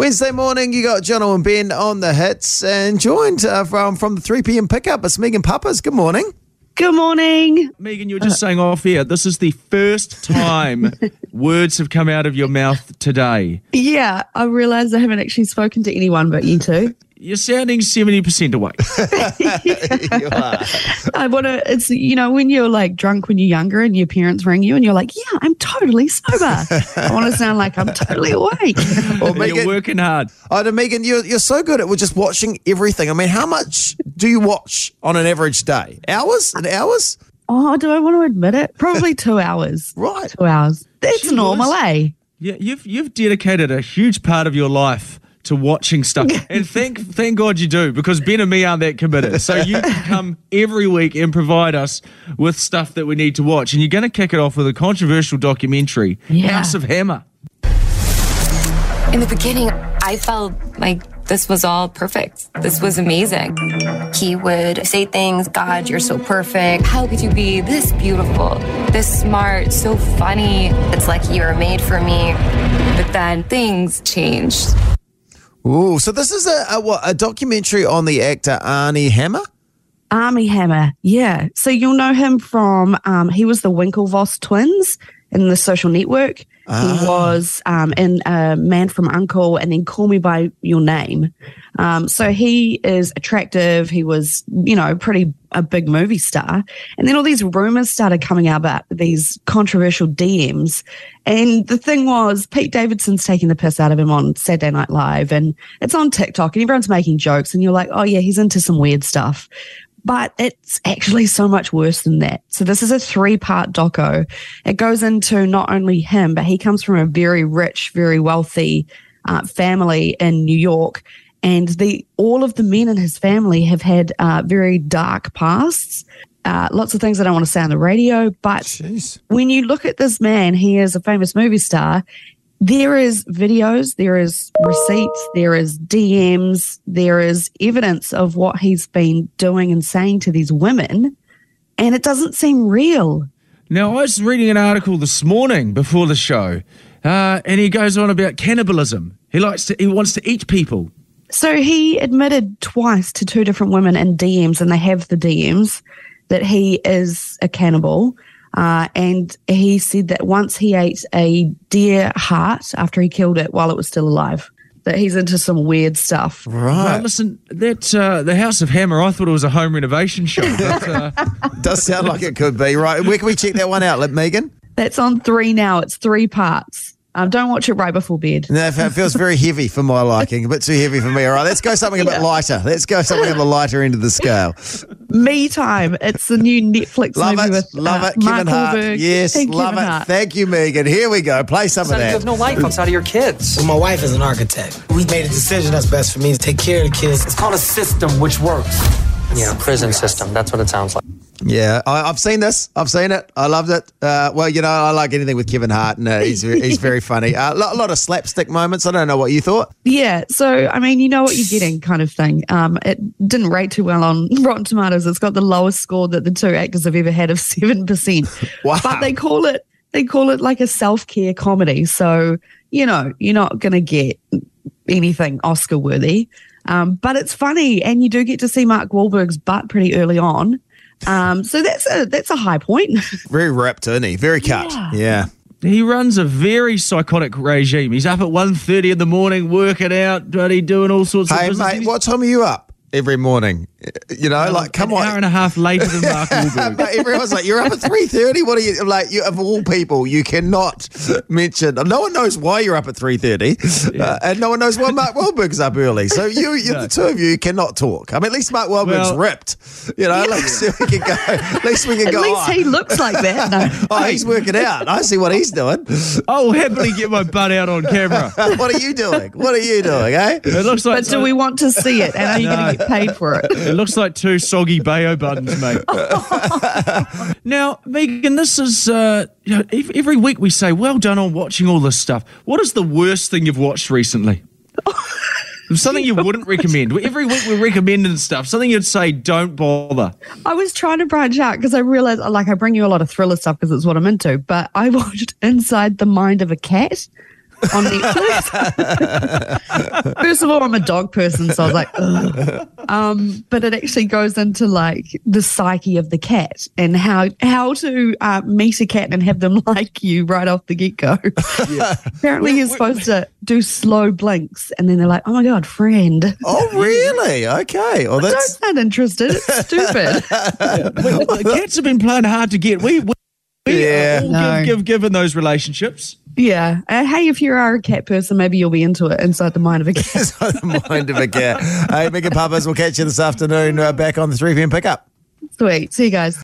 Wednesday morning, you got Jono and Ben on the hits and joined uh, from, from the 3 p.m. pickup. It's Megan Papas. Good morning. Good morning. Megan, you were just saying off here, this is the first time words have come out of your mouth today. Yeah, I realise I haven't actually spoken to anyone but you two. You're sounding 70% awake. you are. I want to, it's, you know, when you're like drunk when you're younger and your parents ring you and you're like, yeah, I'm totally sober. I want to sound like I'm totally awake. Well, And you're working hard. oh, no, Megan, you're, you're so good at just watching everything. I mean, how much do you watch on an average day? Hours and hours? Oh, do I want to admit it? Probably two hours. Right. Two hours. That's Gee normal, whiz. eh? Yeah, you've you've dedicated a huge part of your life to watching stuff, and thank thank God you do because Ben and me aren't that committed. So you can come every week and provide us with stuff that we need to watch, and you're going to kick it off with a controversial documentary, Yeah. House of Hammer. In the beginning, I felt like this was all perfect. This was amazing. He would say things, God, you're so perfect. How could you be this beautiful, this smart, so funny? It's like you were made for me. But then things changed. Ooh, so this is a, a what a documentary on the actor Arnie Hammer. Armie Hammer, yeah. So you'll know him from um, he was the Winklevoss twins in the Social Network. He was um, in a Man from Uncle, and then Call Me by Your Name. Um, so he is attractive. He was, you know, pretty a big movie star, and then all these rumors started coming out about these controversial DMs. And the thing was, Pete Davidson's taking the piss out of him on Saturday Night Live, and it's on TikTok, and everyone's making jokes, and you're like, oh yeah, he's into some weird stuff but it's actually so much worse than that. So this is a three part doco. It goes into not only him, but he comes from a very rich, very wealthy uh, family in New York. And the all of the men in his family have had uh, very dark pasts. Uh, lots of things I don't want to say on the radio, but Jeez. when you look at this man, he is a famous movie star. There is videos, there is receipts, there is DMs, there is evidence of what he's been doing and saying to these women, and it doesn't seem real. Now, I was reading an article this morning before the show, uh, and he goes on about cannibalism. He likes to, he wants to eat people. So he admitted twice to two different women in DMs, and they have the DMs that he is a cannibal. Uh, and he said that once he ate a deer heart after he killed it while it was still alive, that he's into some weird stuff. Now, Right. listen, that uh, the House of Hammer, I thought it was a home renovation show. But, uh, Does sound like it could be. Right. Where can we check that one out, Let Megan? That's on ThreeNow. It's three parts. Um, don't watch it right before bed. No, it feels very heavy for my liking, a bit too heavy for me. All right, let's go something a bit lighter. Let's go something on the lighter end of the scale. Me Time. It's the new Netflix Love movie it, with love uh, it, Mark Hart. Wahlberg Yes, and love Kevin it. Hart. Thank you, Megan. Here we go. Play some of You have that. no life outside of your kids. Well, my wife is an architect. We made a decision that's best for me to take care of the kids. It's called a system which works. Yeah, prison system. That's what it sounds like. Yeah, I, I've seen this. I've seen it. I loved it. Uh, well, you know, I like anything with Kevin Hart, and uh, he's he's very funny. Uh, a lot, lot of slapstick moments. I don't know what you thought. Yeah. So, I mean, you know what you're getting kind of thing. Um, it didn't rate too well on Rotten Tomatoes. It's got the lowest score that the two actors have ever had of 7%. Wow. But they call it, they call it like a self-care comedy. So, you know, you're not going to get anything Oscar worthy. Um, but it's funny. And you do get to see Mark Wahlberg's butt pretty early on. Um, so that's a, that's a high point. Very ripped, isn't he? Very cut. Yeah. Yeah. he runs a very psychotic regime. He's up at 1.30 in the morning, working out, bloody doing all sorts of Hey, business. mate, what time are you up every morning? You know, like, come An on. hour and a half later than Mark Wahlberg. But everyone's like, you're up at three thirty. What are you like? You of all people, you cannot mention. No one knows why you're up at three thirty, uh, and no one knows why Mark Wahlberg's up early. So you, you the two of you, cannot talk. I mean, at least Mark Wahlberg's Well- ripped. You know, at least we can go. At least we can At go. least oh, he looks like that. No. oh, he's working out. I see what he's doing. I will happily get my butt out on camera. What are you doing? What are you doing? Eh? It looks like But do we want to see it? And are you going to get paid for it? It looks like two soggy bao buns, mate. now, Megan, this is uh, you know, every week we say, "Well done on watching all this stuff." What is the worst thing you've watched recently? Something you wouldn't recommend. Every week we're recommending stuff. Something you'd say, "Don't bother." I was trying to branch out because I realized, like, I bring you a lot of thriller stuff because it's what I'm into. But I watched Inside the Mind of a Cat on Netflix. First of all, I'm a dog person, so I was like, Ugh. um, but it actually goes into like the psyche of the cat and how how to uh, meet a cat and have them like you right off the get go. Apparently, you're supposed to do slow blinks, and then they're like, "Oh my god, friend." Oh, really? Okay. Well, Don't that's sound interested. It's stupid. Cats have been playing hard to get. We, we, we Yeah. No. give, give, give in those relationships. yeah. Uh, hey, if you are a cat person, maybe you'll be into it inside the mind of a cat. inside the mind of a cat. Hey, Megan Papas, we'll catch you this afternoon uh, back on the 3 p.m. pickup. Sweet. See you guys.